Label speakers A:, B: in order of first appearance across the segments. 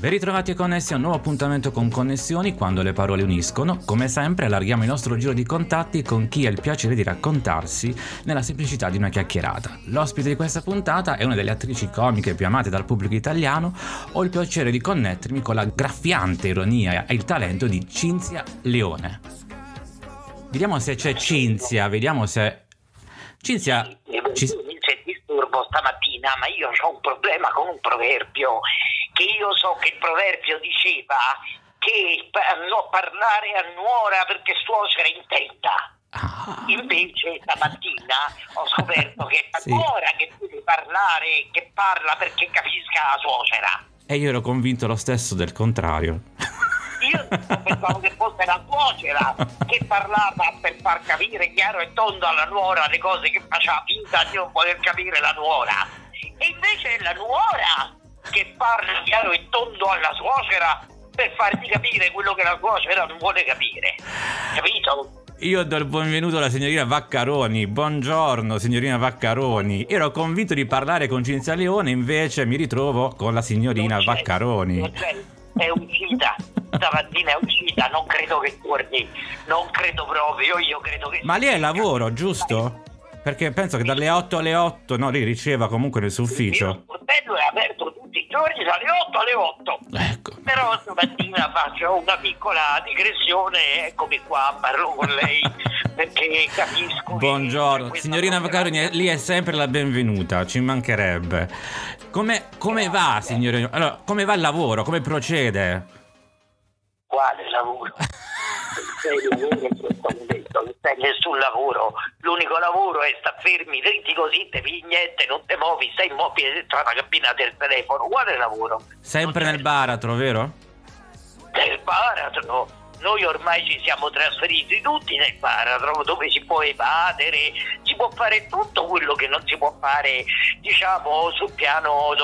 A: Ben ritrovati e connessi a un nuovo appuntamento con Connessioni quando le parole uniscono. Come sempre allarghiamo il nostro giro di contatti con chi ha il piacere di raccontarsi nella semplicità di una chiacchierata. L'ospite di questa puntata è una delle attrici comiche più amate dal pubblico italiano. Ho il piacere di connettermi con la graffiante ironia e il talento di Cinzia Leone. Vediamo se c'è Cinzia, vediamo se... Cinzia...
B: Ci... C'è disturbo stamattina, ma io ho un problema con un proverbio che io so che il proverbio diceva che no, parlare a nuora perché suocera intenda. Ah. Invece stamattina ho scoperto che è sì. nuora che deve parlare, che parla perché capisca la suocera.
A: E io ero convinto lo stesso del contrario.
B: Pensavo che fosse la suocera che parlava per far capire chiaro e tondo alla nuora le cose che faceva finta di non voler capire la nuora. E invece è la nuora che parla chiaro e tondo alla suocera per fargli capire quello che la suocera non vuole capire. Capito?
A: Io do il benvenuto alla signorina Vaccaroni. Buongiorno, signorina Vaccaroni. Ero convinto di parlare con Cinzia Leone, invece mi ritrovo con la signorina Vaccaroni.
B: È uscita, stamattina è uscita, non credo che torni, non credo proprio, io credo che...
A: Ma lei è lavoro, giusto? Perché penso che dalle 8 alle 8, no, lei riceva comunque nel suo ufficio.
B: Il sportello è aperto tutti i giorni dalle 8 alle 8.
A: Ecco.
B: Però stamattina faccio una piccola digressione, eccomi qua, parlo con lei perché capisco.
A: Buongiorno, signorina Vaccaroni, lì è sempre la benvenuta, ci mancherebbe. Come, come va, signorina? Allora, come va il lavoro? Come procede?
B: Quale lavoro? non c'è nessun lavoro, l'unico lavoro è sta fermi, dritti così, te niente, non ti muovi, stai immobile dentro la cabina del telefono, quale lavoro?
A: Sempre nel baratro, vero?
B: Nel baratro? Noi ormai ci siamo trasferiti tutti nel baratro dove si può evadere, si può fare tutto quello che non si può fare, diciamo, sul piano,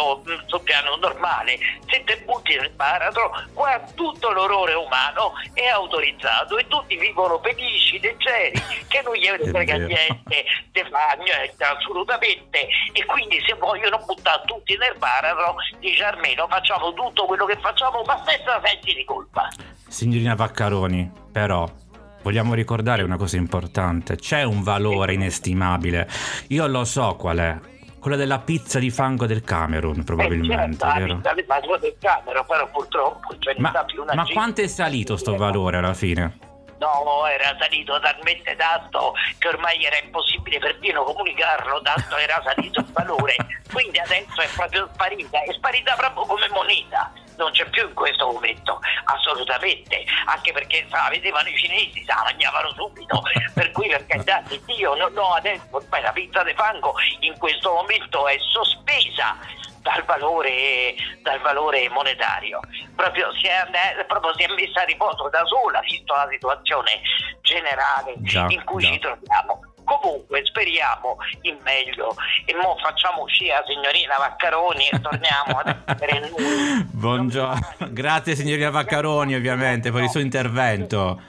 B: sul piano normale. Se te butti nel baratro, qua tutto l'orrore umano è autorizzato e tutti vivono felici, leggeri, che non gli frega niente, te fa niente assolutamente. E quindi se vogliono buttare tutti nel baratro, dice almeno facciamo tutto quello che facciamo, ma senza sensi di colpa.
A: Signorina Vaccaroni, però vogliamo ricordare una cosa importante, c'è un valore inestimabile, io lo so qual è, quella della pizza di fango del Camerun probabilmente,
B: eh, certo, vero? La pizza di fango del Camerun, però purtroppo
A: cioè, ma, ma quanto è salito sto valore alla fine?
B: No, era salito talmente tanto che ormai era impossibile perfino comunicarlo, tanto era salito il valore. Quindi adesso è proprio sparita, è sparita proprio come moneta non c'è più in questo momento, assolutamente, anche perché la vedevano i cinesi, se la mangiavano subito, per cui per carità di Dio, no, no, adesso ormai la pizza di fango in questo momento è sospesa dal valore, dal valore monetario. Proprio si, è, proprio si, è, messa a riposo da sola, visto la situazione generale già, in cui già. ci troviamo. Comunque speriamo in meglio. E mo facciamo uscire la signorina Vaccaroni e torniamo ad essere noi.
A: Buongiorno, grazie signorina Vaccaroni ovviamente per il suo intervento.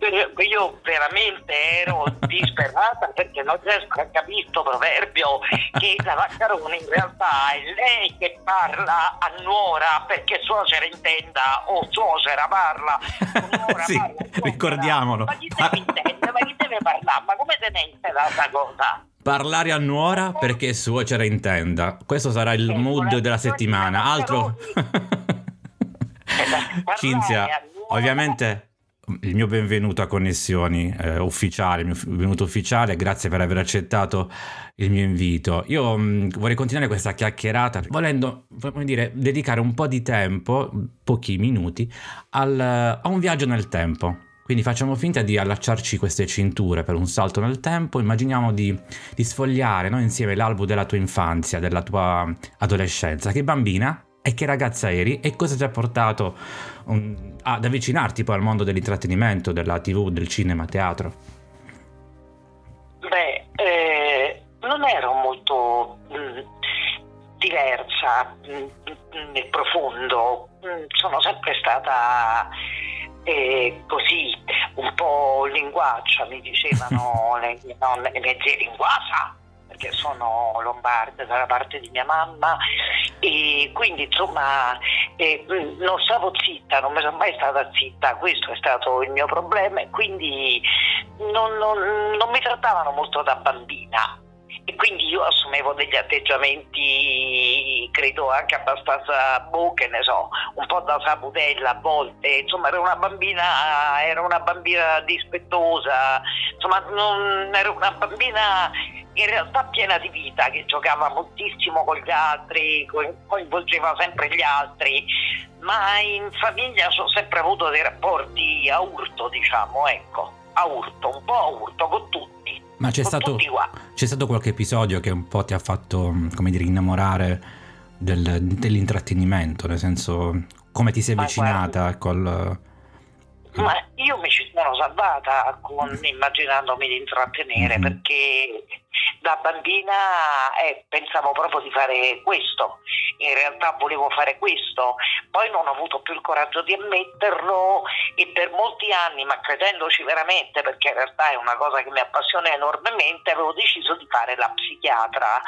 B: Io veramente ero disperata perché non riesco a capire questo proverbio che la Vaccarone in realtà è lei che parla a nuora perché suocera intenda o suocera parla.
A: Nuora sì, parla, ricordiamolo.
B: Ma chi deve intendere ma chi deve parlare ma come te ne intende questa cosa?
A: Parlare a nuora perché suocera intenda questo sarà il mood della settimana. Altro? Cinzia ovviamente il mio benvenuto a Connessioni eh, ufficiale, il mio benvenuto ufficiale, grazie per aver accettato il mio invito. Io mh, mm, vorrei continuare questa chiacchierata volendo, come dire, dedicare un po' di tempo, pochi minuti, al, a un viaggio nel tempo. Quindi facciamo finta di allacciarci queste cinture per un salto nel tempo, immaginiamo di, di sfogliare no, insieme l'album della tua infanzia, della tua adolescenza. Che bambina e che ragazza eri e cosa ti ha portato um, ad avvicinarti poi al mondo dell'intrattenimento, della tv, del cinema, teatro?
B: Beh, eh, non ero molto mh, mm, diversa mh, mm, nel profondo, mh, mm, sono sempre stata eh, così, un po' linguaccia, mi dicevano le, no, le mie zie linguasa perché sono lombarde dalla parte di mia mamma. E quindi insomma eh, non stavo zitta, non mi sono mai stata zitta, questo è stato il mio problema. E quindi non, non, non mi trattavano molto da bambina. E quindi io assumevo degli atteggiamenti credo anche abbastanza boh che ne so un po' da sabutella a volte. Insomma ero una bambina ero una bambina dispettosa. Insomma non, ero una bambina in realtà piena di vita, che giocava moltissimo con gli altri, coinvolgeva sempre gli altri, ma in famiglia ho sempre avuto dei rapporti a urto, diciamo, ecco, a urto, un po' a urto con tutti.
A: Ma c'è stato, c'è stato, qualche episodio che un po' ti ha fatto, come dire, innamorare del, dell'intrattenimento, nel senso come ti sei avvicinata col
B: ma io mi ci sono salvata con, immaginandomi di intrattenere mm-hmm. perché da bambina eh, pensavo proprio di fare questo, in realtà volevo fare questo, poi non ho avuto più il coraggio di ammetterlo e per molti anni, ma credendoci veramente, perché in realtà è una cosa che mi appassiona enormemente, avevo deciso di fare la psichiatra.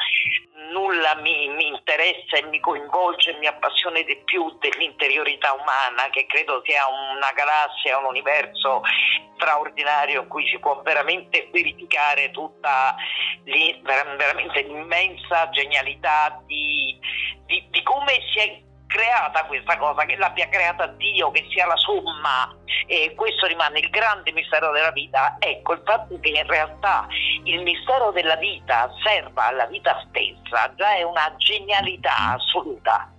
B: Nulla mi, mi interessa e mi coinvolge e mi appassiona di più dell'interiorità umana, che credo sia una galassia, un universo straordinario in cui si può veramente verificare tutta l'immensa genialità di, di, di come si è creata questa cosa, che l'abbia creata Dio, che sia la somma, e questo rimane il grande mistero della vita. Ecco, il fatto che in realtà il mistero della vita serva alla vita stessa già è una genialità assoluta.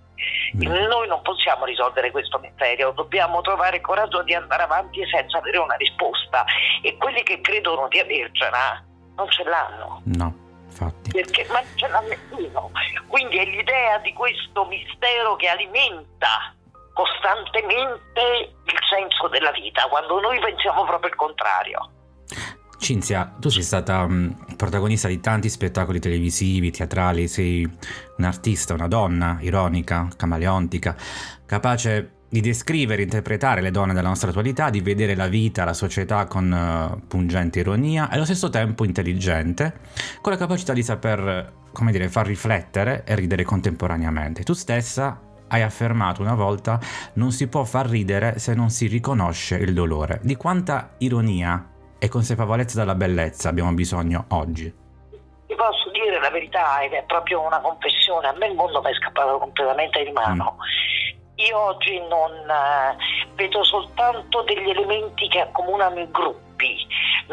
B: Noi non possiamo risolvere questo mistero, dobbiamo trovare coraggio di andare avanti senza avere una risposta e quelli che credono di avercela non ce l'hanno.
A: No, infatti.
B: Perché non ce l'ha nessuno. Quindi è l'idea di questo mistero che alimenta costantemente il senso della vita, quando noi pensiamo proprio il contrario.
A: Cinzia, tu sei stata um, protagonista di tanti spettacoli televisivi, teatrali, sei un'artista, una donna ironica, camaleontica, capace di descrivere, interpretare le donne della nostra attualità, di vedere la vita, la società con uh, pungente ironia e allo stesso tempo intelligente, con la capacità di saper, come dire, far riflettere e ridere contemporaneamente. Tu stessa hai affermato una volta non si può far ridere se non si riconosce il dolore. Di quanta ironia e consapevolezza della bellezza abbiamo bisogno oggi?
B: Ti posso dire la verità ed è proprio una confessione, a me il mondo mi è scappato completamente di mano. Mm io oggi non eh, vedo soltanto degli elementi che accomunano i gruppi,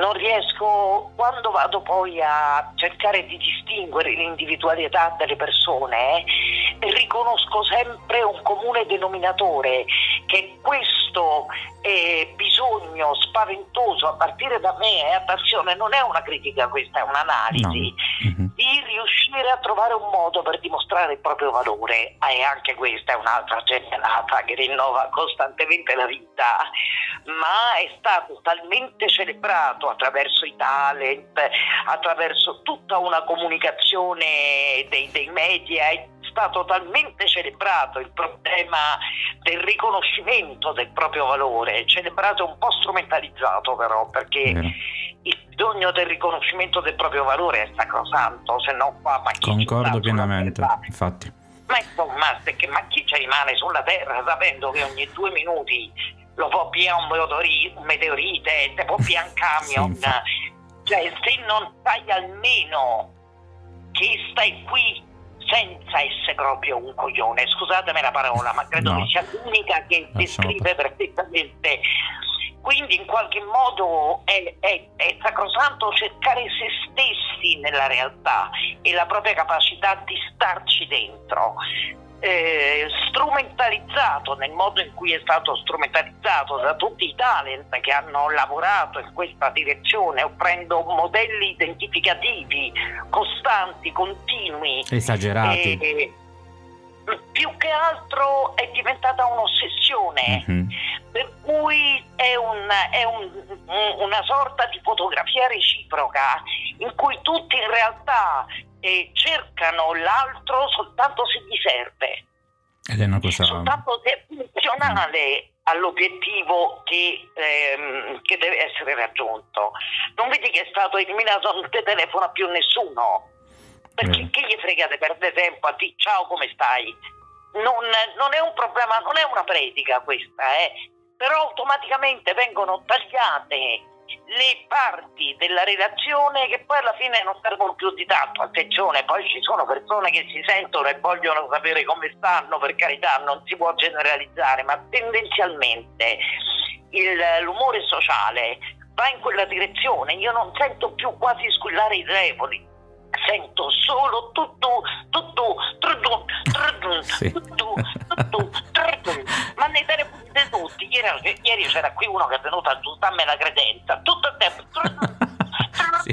B: non riesco, quando vado poi a cercare di distinguere l'individualità delle persone, eh, riconosco sempre un comune denominatore, che questo eh, bisogno spaventoso a partire da me e attenzione non è una critica questa è un'analisi no. mm-hmm. di riuscire a trovare un modo per dimostrare il proprio valore e anche questa è un'altra genialata che rinnova costantemente la vita ma è stato talmente celebrato attraverso i talent attraverso tutta una comunicazione dei, dei media è stato talmente celebrato il problema del riconoscimento del proprio valore, celebrato un po' strumentalizzato però, perché mm. il bisogno del riconoscimento del proprio valore è sacrosanto, se no qua ma
A: chi Concordo pienamente, infatti.
B: Ma insomma, che, ma chi ci rimane sulla Terra sapendo che ogni due minuti lo può via un, meteorite, un meteorite, può via un camion? sì, cioè, se non sai almeno che stai qui senza essere proprio un coglione, scusatemi la parola, ma credo no. che sia l'unica che descrive perfettamente. Quindi in qualche modo è, è, è sacrosanto cercare se stessi nella realtà e la propria capacità di starci dentro eh, strumentalizzato nel modo in cui è stato strumentalizzato da tutti i talent che hanno lavorato in questa direzione, offrendo modelli identificativi costanti, continui.
A: Esagerati.
B: Eh, più che altro è diventata un'ossessione, mm-hmm. per cui è, un, è un, una sorta di fotografia reciproca in cui tutti in realtà e cercano l'altro soltanto se gli serve.
A: Ed è una cosa...
B: Soltanto se è funzionale all'obiettivo che, ehm, che, deve essere raggiunto. Non vedi che è stato eliminato, non ti telefona più nessuno. Perché che gli fregate, perde tempo a dire ciao come stai? Non, non, è un problema, non è una predica questa, eh? però automaticamente vengono tagliate le parti della relazione che poi alla fine non servono più di tanto. Attenzione, poi ci sono persone che si sentono e vogliono sapere come stanno, per carità, non si può generalizzare, ma tendenzialmente il, l'umore sociale va in quella direzione. Io non sento più quasi squillare i telefoni. Sento solo tutto, tutto, tutto, tutto, tutto, tutto, tutto, ma nei telefoni di tutti. Ieri, ieri, c'era qui uno che è venuto a aggiustarmi la credenza,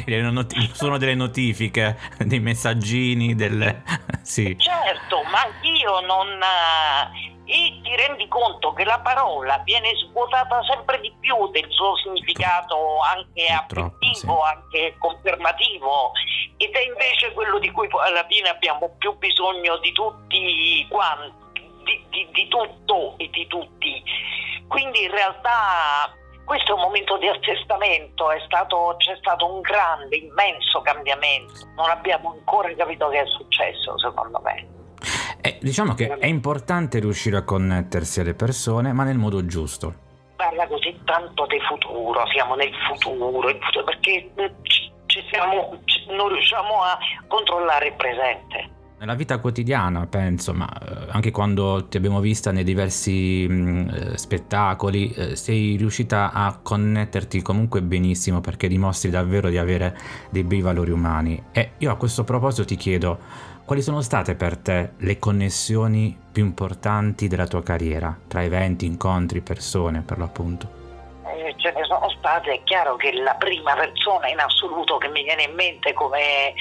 A: not- sono delle notifiche, dei messaggini, delle... sì.
B: Certo, ma io non... Uh, e ti rendi conto che la parola viene svuotata sempre di più del suo significato anche affettivo, sì. anche confermativo ed è invece quello di cui alla fine abbiamo più bisogno di tutti quanti di, di, di tutto e di tutti. Quindi in realtà questo è un momento di assestamento, stato, c'è stato un grande, immenso cambiamento, non abbiamo ancora capito che è successo secondo me.
A: Eh, diciamo che è importante riuscire a connettersi alle persone, ma nel modo giusto.
B: Parla così tanto di futuro, siamo nel futuro, futuro perché ci siamo, non riusciamo a controllare il presente.
A: Nella vita quotidiana, penso, ma eh, anche quando ti abbiamo vista nei diversi mh, mm, eh, spettacoli, eh, sei riuscita a connetterti comunque benissimo perché dimostri davvero di avere dei bei valori umani. E io a questo proposito ti chiedo, quali sono state per te le connessioni più importanti della tua carriera, tra eventi, incontri, persone per l'appunto?
B: Ce ne sono state, è chiaro che la prima persona in assoluto che mi viene in mente come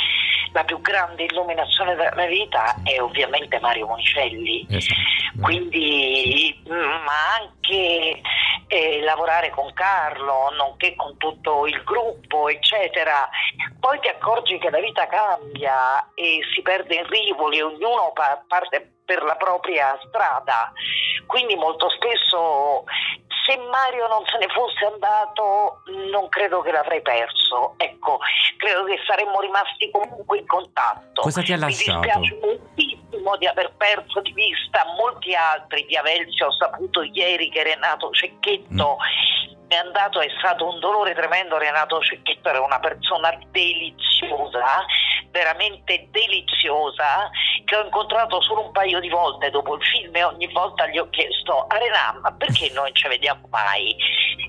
B: la più grande illuminazione della mia vita è ovviamente Mario Monicelli. Esatto. Quindi, ma anche eh, lavorare con Carlo, nonché con tutto il gruppo, eccetera. Poi ti accorgi che la vita cambia e si perde in rivoli, ognuno parte per la propria strada. Quindi molto spesso se Mario non se ne fosse andato non credo che l'avrei perso. Ecco, credo che saremmo rimasti comunque in contatto.
A: Cosa ti ha lasciato?
B: Mi dispiace moltissimo di aver perso di vista molti altri. Di Avelsi ho saputo ieri che Renato Cecchetto mm è andato, è stato un dolore tremendo. Renato Cecchetto era una persona deliziosa, veramente deliziosa, che ho incontrato solo un paio di volte dopo il film e ogni volta gli ho chiesto a Renan ma perché noi non ci vediamo mai?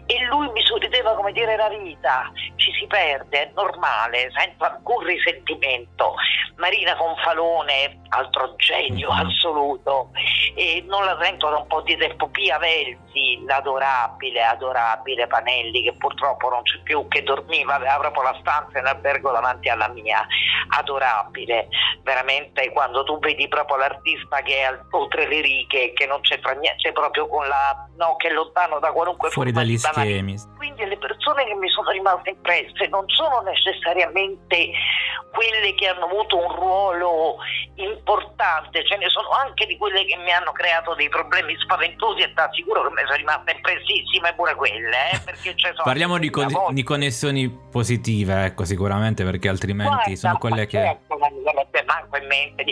B: E lui mi sorrideva come dire la vita, ci si perde, è normale, senza alcun risentimento. Marina Confalone, altro genio mm-hmm. assoluto, e non la sento da un po' di tempo, Pia Velzi, l'adorabile, adorabile Panelli che purtroppo non c'è più, che dormiva, aveva proprio la stanza in albergo davanti alla mia, adorabile, veramente quando tu vedi proprio l'artista che è oltre le righe, che non c'entra niente proprio con la, no, che è lontano da qualunque
A: Fuori dagli schemi.
B: Quindi le persone che mi sono rimaste impresse non sono necessariamente quelle che hanno avuto un ruolo importante, ce ne sono anche di quelle che mi hanno creato dei problemi spaventosi e ti assicuro che mi sono rimaste impressissime pure quelle. Eh,
A: Parliamo di, con- di, connessioni positive, ecco, sicuramente, perché altrimenti Guarda, sono quelle che... Certo,
B: manco in mente.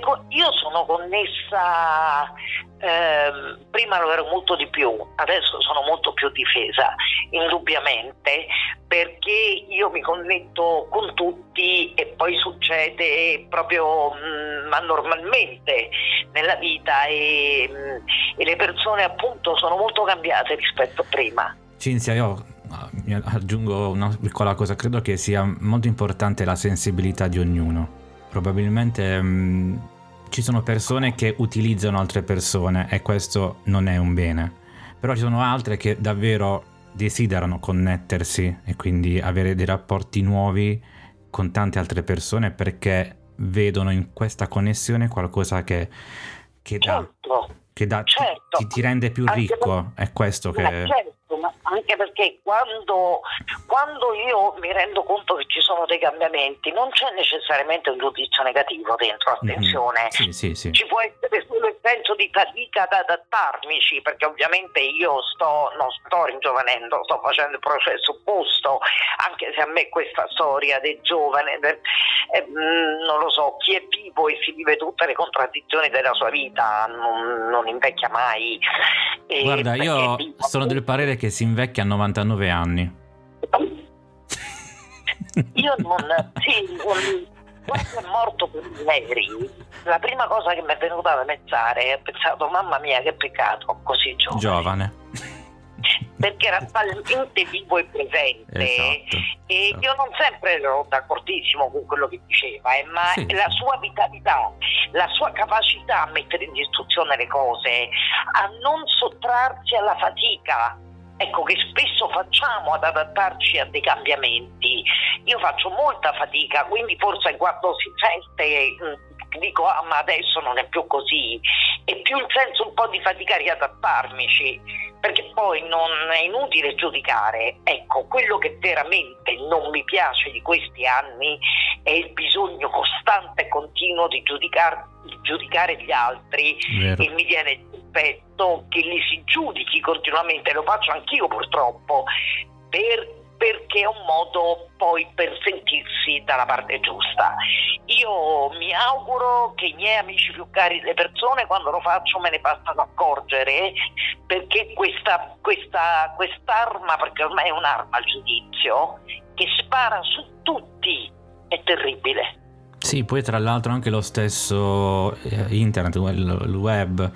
B: Co- io sono connessa, eh, prima lo ero molto di più, adesso sono molto più difesa, indubbiamente, perché io mi connetto con tutti e poi succede proprio mh, mm, ma normalmente nella vita e, mh, mm, e le persone appunto sono molto cambiate rispetto a prima.
A: Cinzia, io aggiungo una piccola cosa, credo che sia molto importante la sensibilità di ognuno. Probabilmente mh, mm, ci sono persone che utilizzano altre persone e questo non è un bene, però ci sono altre che davvero desiderano connettersi e quindi avere dei rapporti nuovi con tante altre persone perché vedono in questa connessione qualcosa che, che dà, certo, che dà certo. ti, ti, rende più ricco, è questo che...
B: Certo anche perché quando, quando, io mi rendo conto che ci sono dei cambiamenti non c'è necessariamente un giudizio negativo dentro, mhm. attenzione, mm-hmm. sì, sì, sì. ci può essere solo il senso di fatica ad adattarmici, perché ovviamente io sto, non sto ringiovanendo, sto facendo il processo opposto, anche se a me questa storia del giovane, eh, non lo so, chi è vivo e si vive tutte le contraddizioni della sua vita non, non invecchia mai.
A: Guarda, io sono del parere che si invecchia a 99 anni.
B: Io non... Sì, quando è morto Neri, la prima cosa che mi è venuta da pensare è pensato, mamma mia che peccato, così giovane.
A: Giovane
B: perché era talmente vivo e presente esatto, e esatto. io non sempre ero d'accordissimo con quello che diceva eh, ma sì. la sua vitalità la sua capacità a mettere in discussione le cose a non sottrarsi alla fatica ecco che spesso facciamo ad adattarci a dei cambiamenti io faccio molta fatica quindi forse quando si sente mm, dico ah, ma adesso non è più così è più il senso un po' di fatica a riadattarmici perché poi non è inutile giudicare. Ecco quello che veramente non mi piace di questi anni è il bisogno costante e continuo di giudicare, di giudicare gli altri. Vero. e mi viene il petto che li si giudichi continuamente. Lo faccio anch'io purtroppo per perché è un modo poi per sentirsi dalla parte giusta. Io mi auguro che i miei amici più cari, le persone quando lo faccio me ne passano accorgere perché questa, questa, quest'arma, perché ormai è un'arma al giudizio, che spara su tutti, è terribile.
A: Sì, poi tra l'altro anche lo stesso eh, internet, il web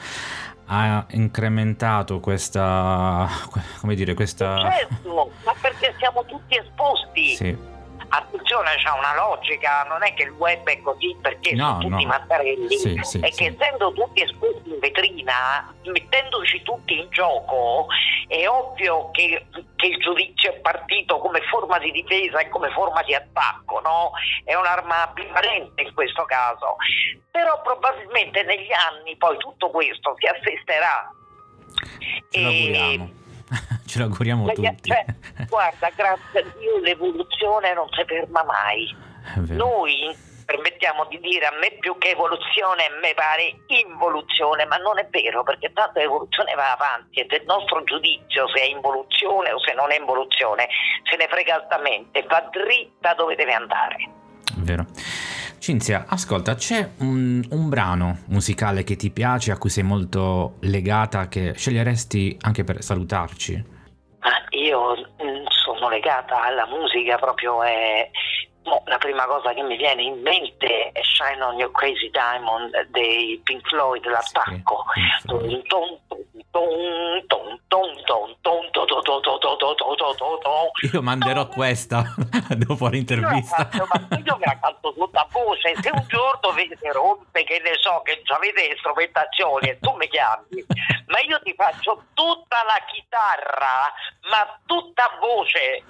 A: ha incrementato questa, come dire, questa...
B: Certo, ma perché siamo tutti esposti.
A: Sì
B: attenzione c'è una logica, non è che il web è così perché no, sono tutti no. mattarelli, sì, sì, è sì. che essendo tutti esposti in vetrina, mettendoci tutti in gioco, è ovvio che, che, il giudizio è partito come forma di difesa e come forma di attacco, no? È un'arma ambivalente in questo caso. Però probabilmente negli anni poi tutto questo si assisterà.
A: Ce e Ce l'auguriamo cioè, tutti. Cioè,
B: guarda, grazie a Dio l'evoluzione non si ferma mai. Noi permettiamo di dire a me più che evoluzione, a me pare involuzione, ma non è vero perché tanto l'evoluzione va avanti e del nostro giudizio se è involuzione o se non è involuzione se ne frega altamente, va dritta dove deve andare.
A: Vero. Cinzia, ascolta, c'è un, un, brano musicale che ti piace, a cui sei molto legata, che sceglieresti anche per salutarci?
B: Io mm, sono legata alla musica proprio, è, la prima cosa che mi viene in mente è Shine on Your Crazy Diamond dei Pink Floyd, l'attacco.
A: Io manderò questa dopo l'intervista.
B: Io, me la canto tutta voce. Se un giorno vede rompe, che ne so, che avete strumentazioni e tu mi chiami, ma io ti faccio tutta la chitarra, ma tutta voce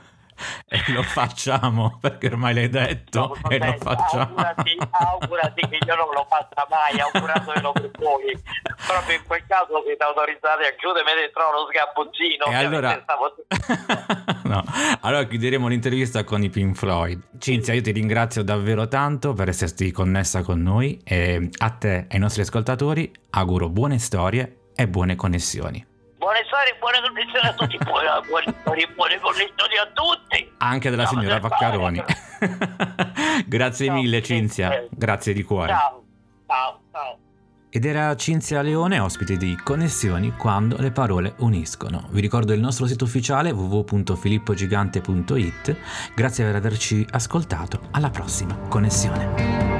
A: e lo facciamo perché ormai l'hai detto no, e lo facciamo.
B: augurati, augurati che io non lo faccia mai auguratelo per voi proprio in quel caso siete autorizzati a chiudermi dentro uno sgabuzzino
A: e allora... no. allora chiuderemo l'intervista con i Pink Floyd. Cinzia io ti ringrazio davvero tanto per esserti connessa con noi e a te e ai nostri ascoltatori auguro buone storie e buone connessioni
B: Buone storie, buone condizioni a tutti, buone, buone storie, buone condizioni a tutti.
A: Anche della signora Vaccaroni. Grazie ciao, mille Cinzia, grazie di cuore.
B: Ciao, ciao, ciao.
A: Ed era Cinzia Leone, ospite di Connessioni quando le parole uniscono. Vi ricordo il nostro sito ufficiale www.filippogigante.it. Grazie per averci ascoltato. Alla prossima Connessione.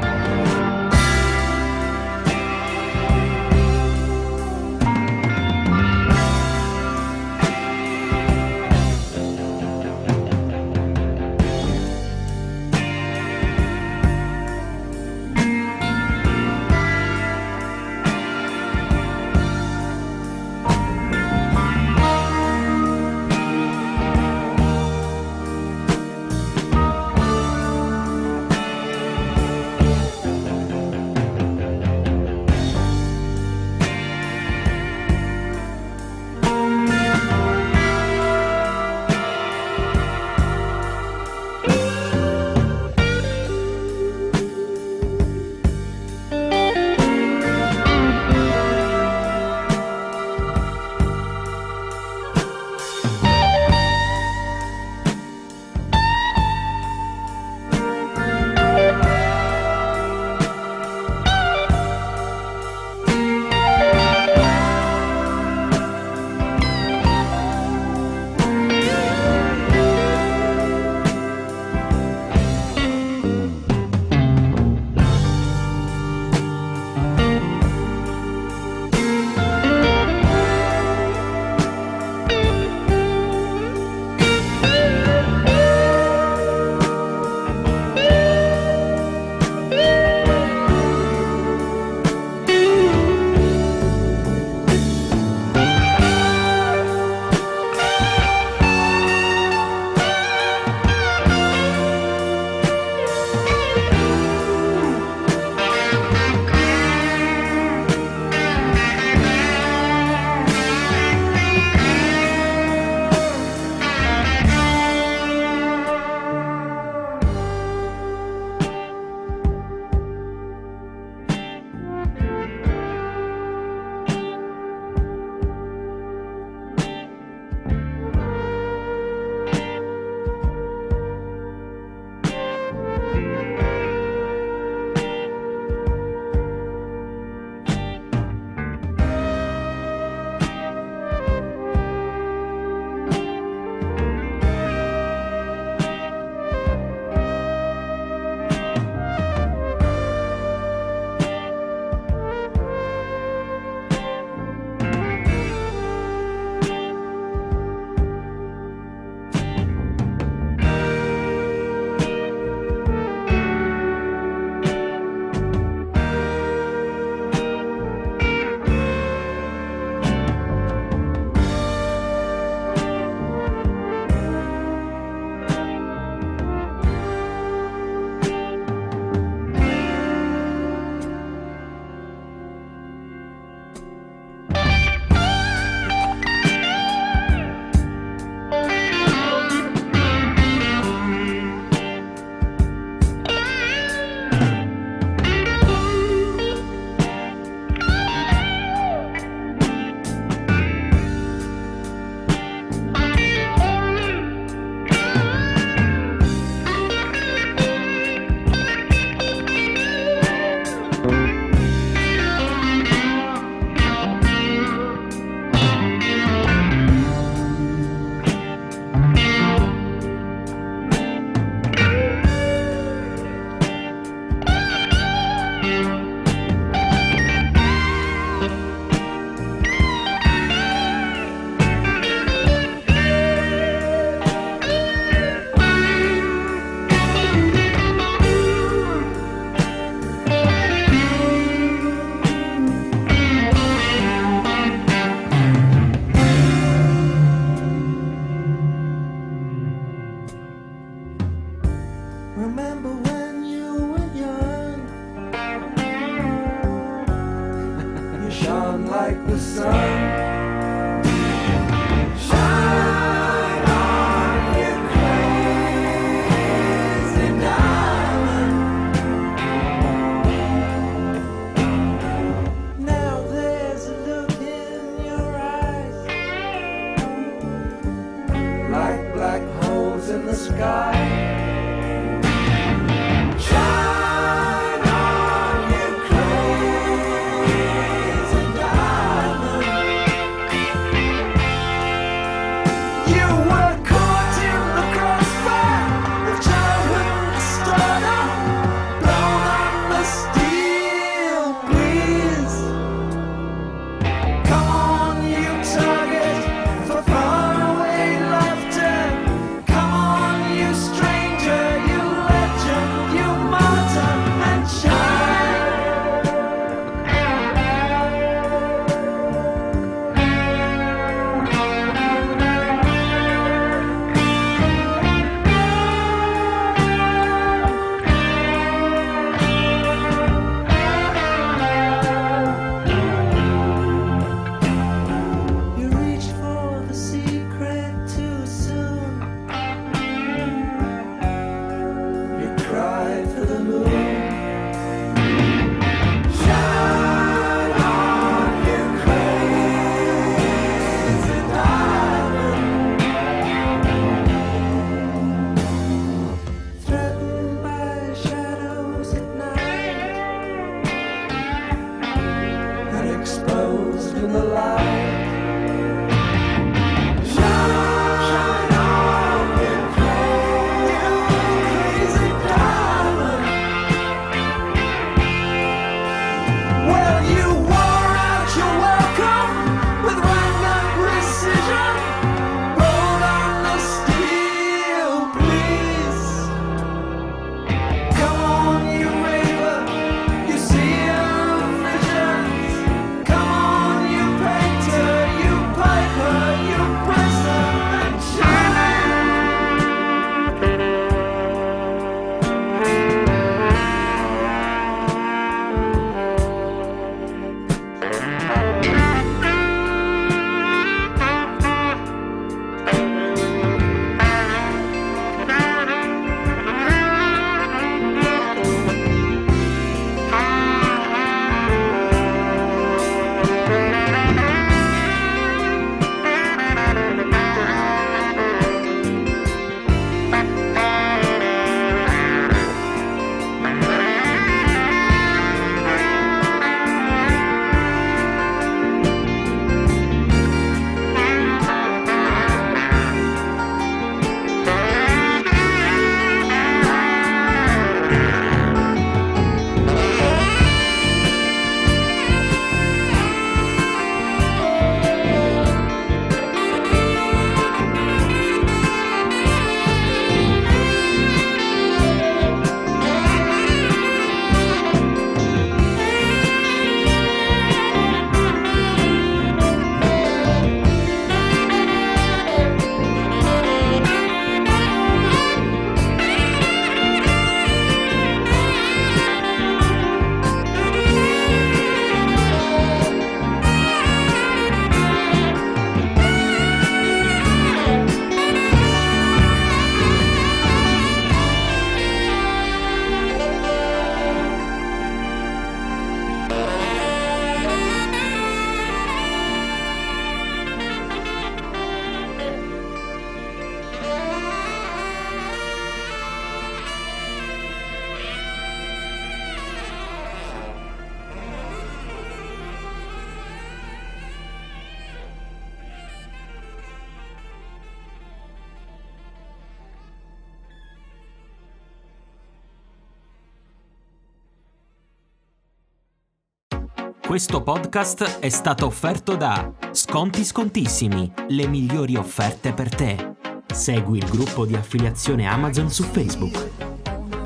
C: Questo podcast è stato offerto da Sconti Scontissimi, le migliori offerte per te. Segui il gruppo di affiliazione Amazon su Facebook.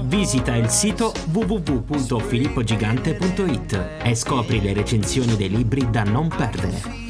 C: Visita il sito www.filippogigante.it e scopri le recensioni dei libri da non perdere.